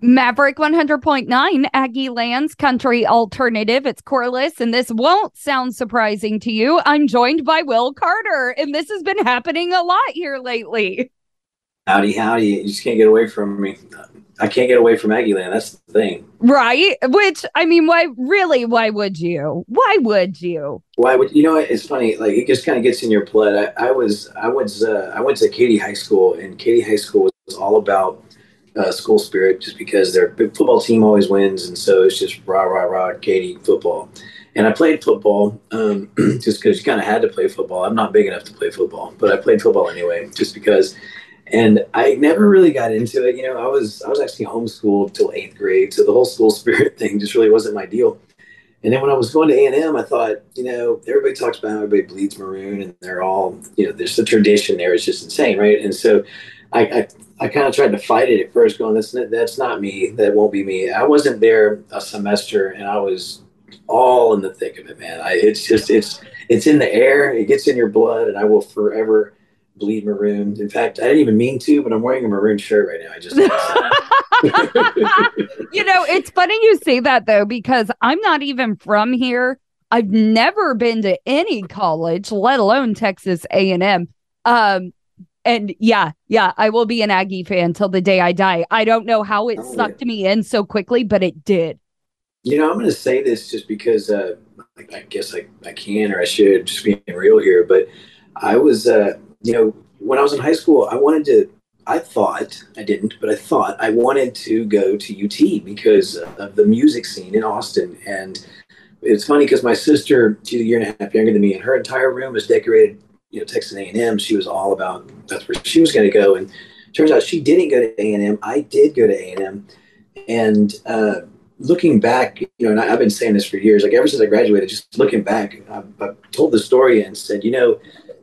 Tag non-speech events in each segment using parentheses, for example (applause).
Maverick 100.9 Aggie Lands Country Alternative. It's Corliss, and this won't sound surprising to you. I'm joined by Will Carter, and this has been happening a lot here lately. Howdy, howdy. You just can't get away from me. I can't get away from Aggie Land. That's the thing. Right? Which, I mean, why, really, why would you? Why would you? Why would, you know, it's funny. Like, it just kind of gets in your blood. I, I was, I was, uh, I went to Katy High School, and Katy High School was all about uh, school spirit just because their football team always wins. And so it's just rah, rah, rah, Katy football. And I played football um, (clears throat) just because you kind of had to play football. I'm not big enough to play football, but I played football anyway, just because and I never really got into it. You know, I was I was actually homeschooled till eighth grade, so the whole school (laughs) spirit thing just really wasn't my deal. And then when I was going to A and M, I thought, you know, everybody talks about everybody bleeds maroon, and they're all, you know, there's the tradition there. It's just insane, right? And so I I, I kind of tried to fight it at first, going, that's not, that's not me, that won't be me. I wasn't there a semester, and I was all in the thick of it, man. I, it's just it's it's in the air, it gets in your blood, and I will forever bleed maroon. In fact, I didn't even mean to, but I'm wearing a maroon shirt right now. I just. (laughs) (laughs) you know, it's funny you say that though, because I'm not even from here. I've never been to any college, let alone Texas A&M. Um, and yeah, yeah, I will be an Aggie fan till the day I die. I don't know how it oh, sucked yeah. me in so quickly, but it did. You know, I'm going to say this just because uh, I, I guess I, I can or I should, just being real here. But I was uh, you know, when I was in high school, I wanted to, I thought, I didn't, but I thought I wanted to go to UT because of the music scene in Austin. And it's funny because my sister, she's a year and a half younger than me, and her entire room is decorated, you know, Texas A&M. She was all about, that's where she was going to go. And turns out she didn't go to A&M. I did go to A&M. And, uh, looking back, you know, and I, have been saying this for years, like ever since I graduated, just looking back, I've, I've told the story and said, you know,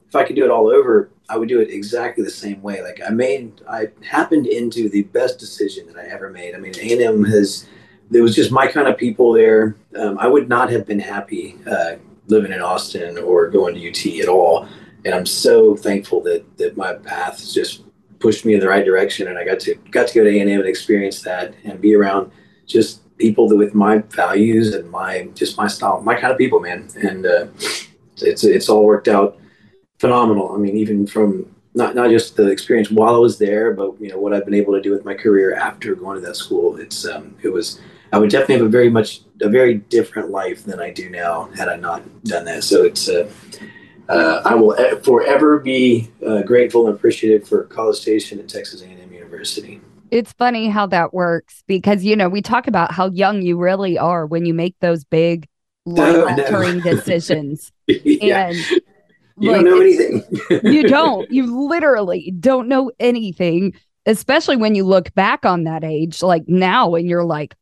if I could do it all over, I would do it exactly the same way. Like I made, I happened into the best decision that I ever made. I mean, A&M has, there was just my kind of people there. Um, I would not have been happy uh, living in Austin or going to UT at all. And I'm so thankful that that my path just pushed me in the right direction, and I got to got to go to A&M and experience that and be around just people that with my values and my just my style, my kind of people, man. And uh, it's it's all worked out phenomenal. I mean, even from not not just the experience while I was there, but you know what I've been able to do with my career after going to that school. It's um, it was I would definitely have a very much a very different life than I do now had I not done that. So it's uh, uh, I will forever be uh, grateful and appreciative for College Station and Texas A&M University. It's funny how that works because you know we talk about how young you really are when you make those big life altering no. decisions. (laughs) yeah. And you like, don't know anything. (laughs) you don't. You literally don't know anything, especially when you look back on that age, like now, and you're like,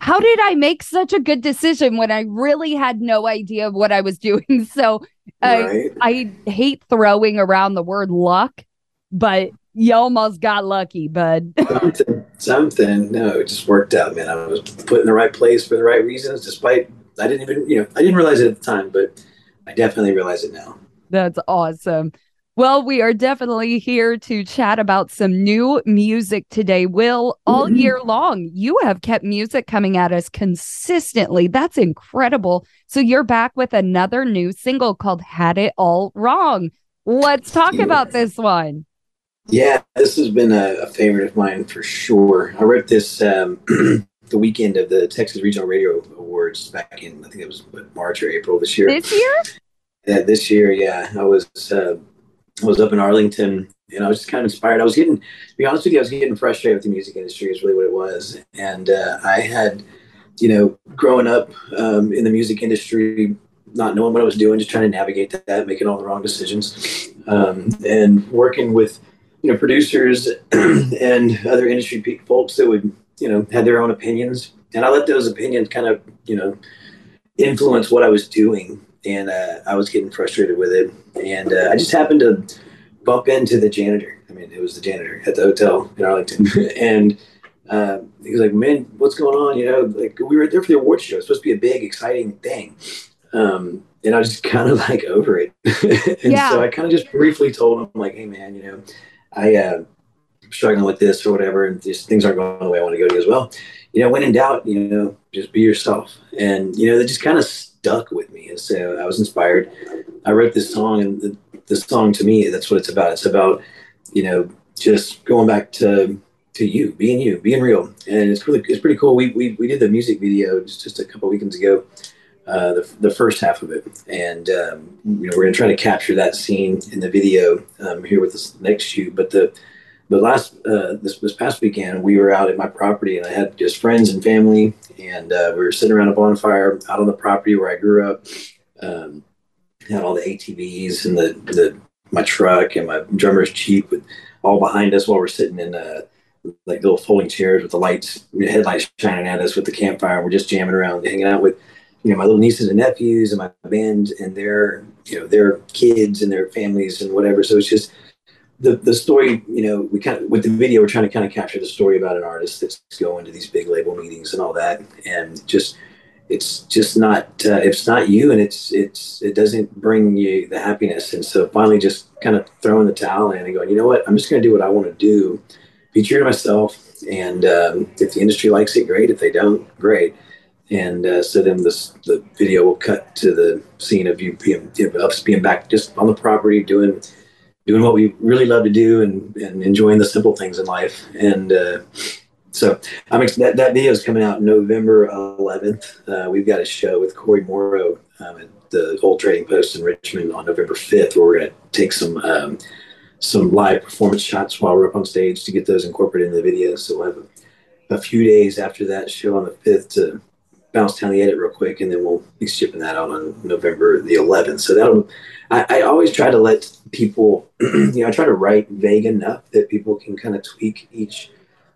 how did I make such a good decision when I really had no idea of what I was doing? (laughs) So Uh, right. I, I hate throwing around the word luck, but you almost got lucky, bud. (laughs) something, something. No, it just worked out, man. I was put in the right place for the right reasons, despite I didn't even, you know, I didn't realize it at the time, but I definitely realize it now. That's awesome. Well, we are definitely here to chat about some new music today. Will, all mm-hmm. year long, you have kept music coming at us consistently. That's incredible. So you're back with another new single called Had It All Wrong. Let's talk about this one. Yeah, this has been a, a favorite of mine for sure. I wrote this um, (clears throat) the weekend of the Texas Regional Radio Awards back in, I think it was March or April this year. This year? Yeah, this year, yeah, I was uh, Was up in Arlington, and I was just kind of inspired. I was getting, to be honest with you, I was getting frustrated with the music industry. Is really what it was, and uh, I had, you know, growing up um, in the music industry, not knowing what I was doing, just trying to navigate that, making all the wrong decisions, um, and working with, you know, producers (clears throat) and other industry folks that would you know, had their own opinions, and I let those opinions kind of, you know, influence what I was doing, and uh, I was getting frustrated with it, and uh, I just happened to bump into the janitor. I mean, it was the janitor at the hotel in Arlington, (laughs) and uh, he was like, "Man, what's going on?" You know, like we were there for the award show. It's supposed to be a big, exciting thing, um, and I was just (laughs) kind of like over it. (laughs) and Yeah. so I kind of just briefly told him, like, "Hey, man, you know, I uh, I'm struggling with this or whatever, and just things aren't going the way I want to go." He goes, "Well, you know, when in doubt, you know, just be yourself." And you know, that just kind of stuck with me, and so I was inspired. I wrote this song, and the, the song to me, that's what it's about. It's about, you know, just going back to to you, being you, being real, and it's really it's pretty cool. We we, we did the music video just, just a couple weekends ago, uh, the the first half of it, and um, you know we're gonna try to capture that scene in the video um, here with this next shoot. But the the last uh, this this past weekend we were out at my property, and I had just friends and family, and uh, we were sitting around a bonfire out on the property where I grew up. Um, had all the ATVs and the the my truck and my drummer's jeep with all behind us while we're sitting in uh like little folding chairs with the lights headlights shining at us with the campfire we're just jamming around hanging out with you know my little nieces and nephews and my band and their you know their kids and their families and whatever so it's just the the story you know we kind of with the video we're trying to kind of capture the story about an artist that's going to these big label meetings and all that. And just it's just not uh, it's not you and it's it's it doesn't bring you the happiness. And so finally just kind of throwing the towel in and going you know what? I'm just going to do what i want to do. Be true to myself and um, if the industry likes it great. If they don't great. And uh, so then this the video will cut to the scene of you being of us being back just on the property doing doing what we really love to do and, and enjoying the simple things in life and uh, so I'm ex- that that video is coming out November 11th. Uh, we've got a show with Cory Morrow um, at the Old Trading Post in Richmond on November 5th, where we're going to take some um, some live performance shots while we're up on stage to get those incorporated in the video. So we'll have a, a few days after that show on the 5th to bounce down the edit real quick, and then we'll be shipping that out on November the 11th. So that'll. I, I always try to let people, (clears throat) you know, I try to write vague enough that people can kind of tweak each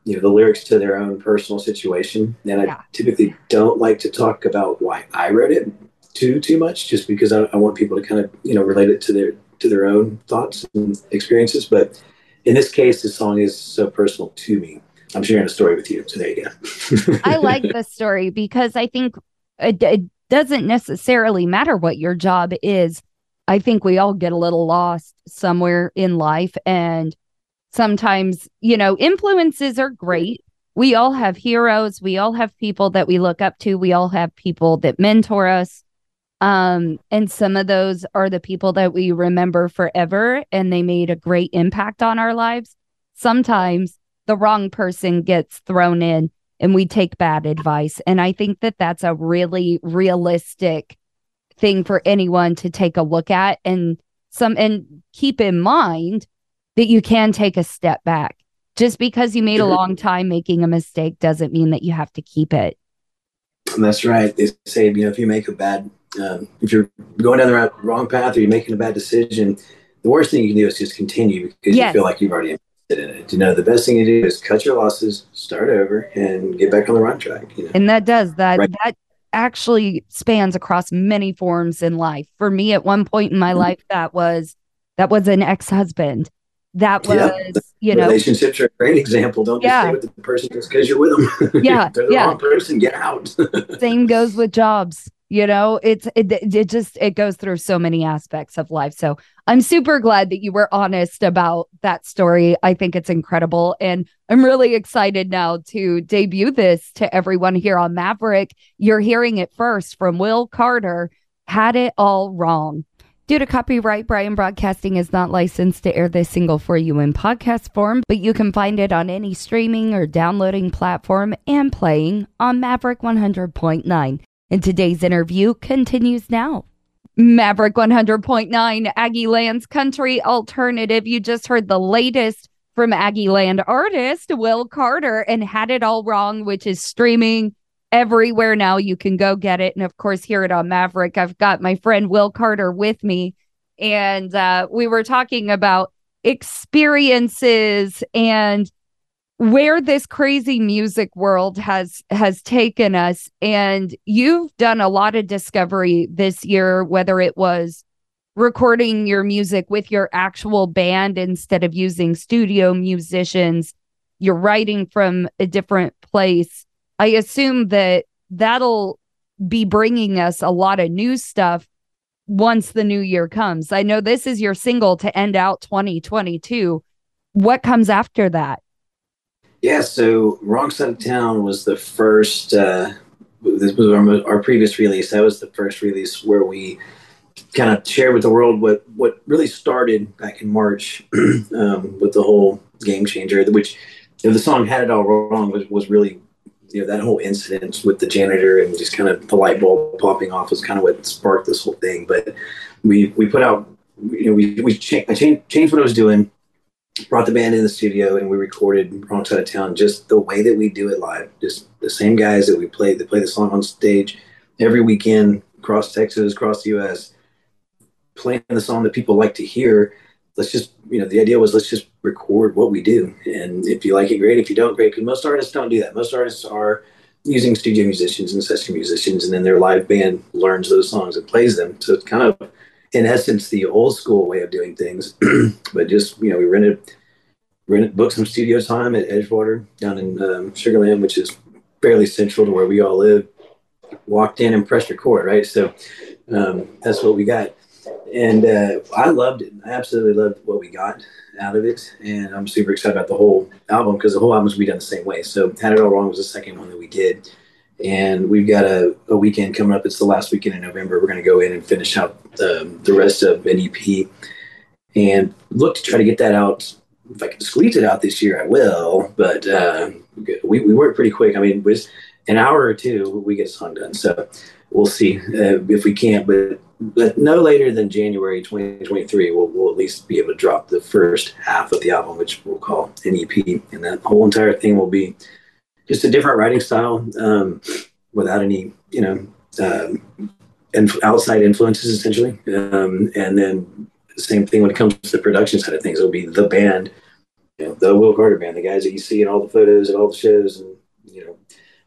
you know the lyrics to their own personal situation and i Yeah. typically don't like to talk about why i wrote it too too much just because I, I want people to kind of you know relate it to their to their own thoughts and experiences but in this case the song is so personal to me i'm sharing a story with you so there you go I (laughs) like the story because I think it, it doesn't necessarily matter what your job is. I think we all get a little lost somewhere in life. And sometimes, you know, influences are great. We all have heroes. We all have people that we look up to. We all have people that mentor us. Um, and some of those are the people that we remember forever and they made a great impact on our lives. Sometimes the wrong person gets thrown in and we take bad advice. And I think that that's a really realistic thing for anyone to take a look at and some and keep in mind that you can take a step back. Just because you made a long time making a mistake doesn't mean that you have to keep it. And that's right. They say, you know, if you make a bad, um, if you're going down the wrong path or you're making a bad decision, the worst thing you can do is just continue because Yes. you feel like you've already invested in it. You know, the best thing to do is cut your losses, start over, and get back on the right track. You know, And that does that Right. that actually spans across many forms in life. For me at one point in my Mhm. life that was that was an ex-husband. That was, Yeah. you know, relationships are a great example. Don't just Yeah. stay with the person just because you're with them. (laughs) Yeah, they're the yeah. wrong person. Get out. (laughs) same goes with jobs you know it's it, it just it goes through so many aspects of life. So i'm super glad that you were honest about that story. I think it's incredible. And i'm really excited now to debut this to everyone here on maverick. You're hearing it first from will carter. Had it all wrong. Due to copyright, Bryan Broadcasting is not licensed to air this single for you in podcast form, but you can find it on any streaming or downloading platform and playing on Maverick 100.9. And today's interview continues now. Maverick 100.9, Aggie Land's country alternative. You just heard the latest from Aggie Land artist Will Carter and Had It All Wrong, which is streaming everywhere now. You can go get it. And of course, hear it on Maverick. I've got my friend Will Carter with me. And uh, we were talking about experiences and where this crazy music world has has taken us. And you've done a lot of discovery this year whether it was recording your music with your actual band instead of using studio musicians. You're writing from a different place. I assume that that'll be bringing us a lot of new stuff once the new year comes. I know this is your single to end out 2022 what comes after that yeah, so Wrong Side of Town was the first. Uh, this was our, our previous release. That was the first release where we kind of shared with the world what what really started back in March (clears throat) um, with the whole game changer, which you know, the song "Had It All Wrong" was was really you know that whole incident with the janitor and just kind of the light bulb popping off was kind of what sparked this whole thing. But we we put out you know we we cha- I changed, changed what I was doing brought the band in the studio and we recorded Wrong Side of Town just the way that we do it live. Just the same guys that we play that play the song on stage every weekend across Texas, across the US, playing the song that people like to hear. Let's just, you know, the idea was let's just record what we do. And if you like it, great. If you don't, great. Because most artists don't do that. Most artists are using studio musicians and session musicians, and then their live band learns those songs and plays them. So it's kind of in essence the old school way of doing things. (clears throat) but just you know, we rented rented booked some studio time at Edgewater down in um, Sugarland, which is fairly central to where we all live. Walked in and pressed record, right? So um, that's what we got, and uh, I loved it. I absolutely loved what we got out of it, and I'm super excited about the whole album because the whole album's be done the same way. So "Had It All Wrong" was the second one that we did, and we've got a, a weekend coming up. It's the last weekend in November. We're going to go in and finish out um, the rest of an EP and look to try to get that out. If I can squeeze it out this year, I will. But uh, we, we work pretty quick. I mean, with an hour or two, we get a song done. So we'll see uh, if we can't. But, but no later than January 2023, we'll, we'll at least be able to drop the first half of the album, which we'll call an. And that whole entire thing will be just a different writing style um, without any, you know, um, inf- outside influences essentially. Um, and then same thing when it comes to the production side of things, it'll be the band, you know, the Will Carter band, the guys that you see in all the photos and all the shows and, you know,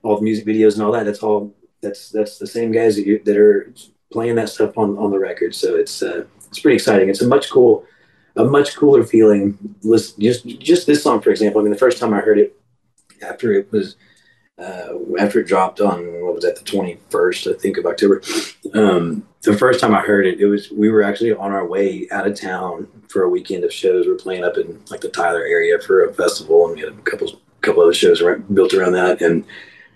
all the music videos and all that. That's all, that's, that's the same guys that, you, that are playing that stuff on, on the record. So it's, uh, it's pretty exciting. It's a much cool, a much cooler feeling. Just, just this song, for example, I mean, the first time I heard it, after it was uh, after it dropped on what was that the 21st i think of october. Um, the first time i heard it it was we were actually on our way out of town for a weekend of shows. We are playing up in like the tyler area for a festival and we had a couple couple other shows built around that. And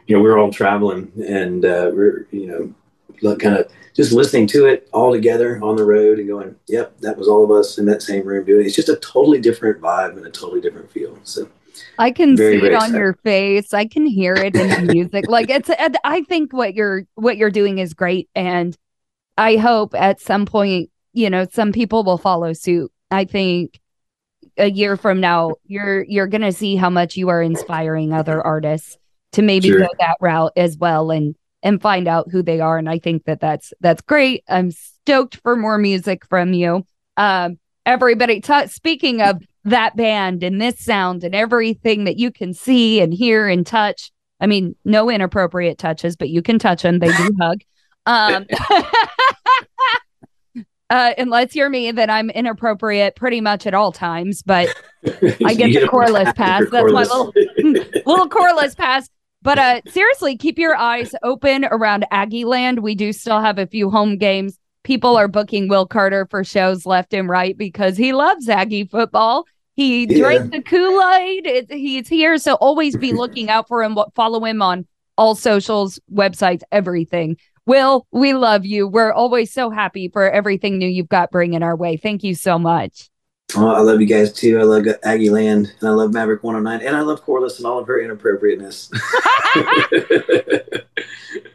you know we were all traveling and uh, we are you know kind of just listening to it all together on the road and going yep that was all of us in that same room doing it. It's just a totally different vibe and a totally different feel so I can very, see it on your face. I can hear it in the music. like it's I think what you're what you're doing is great and I hope at some point, you know, some people will follow suit. I think a year from now you're you're going to see how much you are inspiring other artists to maybe sure. go that route as well and and find out who they are and I think that that's that's great. I'm stoked for more music from you. Um everybody t- speaking of that band and this sound and everything that you can see and hear and touch. I mean, no inappropriate touches, but you can touch them. They do (laughs) hug. Um, (laughs) uh, unless you're me, that I'm inappropriate pretty much at all times. But I get the (laughs) Corliss pass. That's my little little Corliss pass. But uh, seriously, keep your eyes open around Aggie Land. We do still have a few home games. People are booking Will Carter for shows left and right because he loves Aggie football. He yeah. drank the Kool Aid. He's here, so always be (laughs) looking out for him. Follow him on all socials, websites, everything. Will, we love you. We're always so happy for everything new you've got bringing our way. Thank you so much. Oh, I love you guys too. I love Aggie Land and I love Maverick 109 and I love Corliss and all of her inappropriateness. (laughs) (laughs)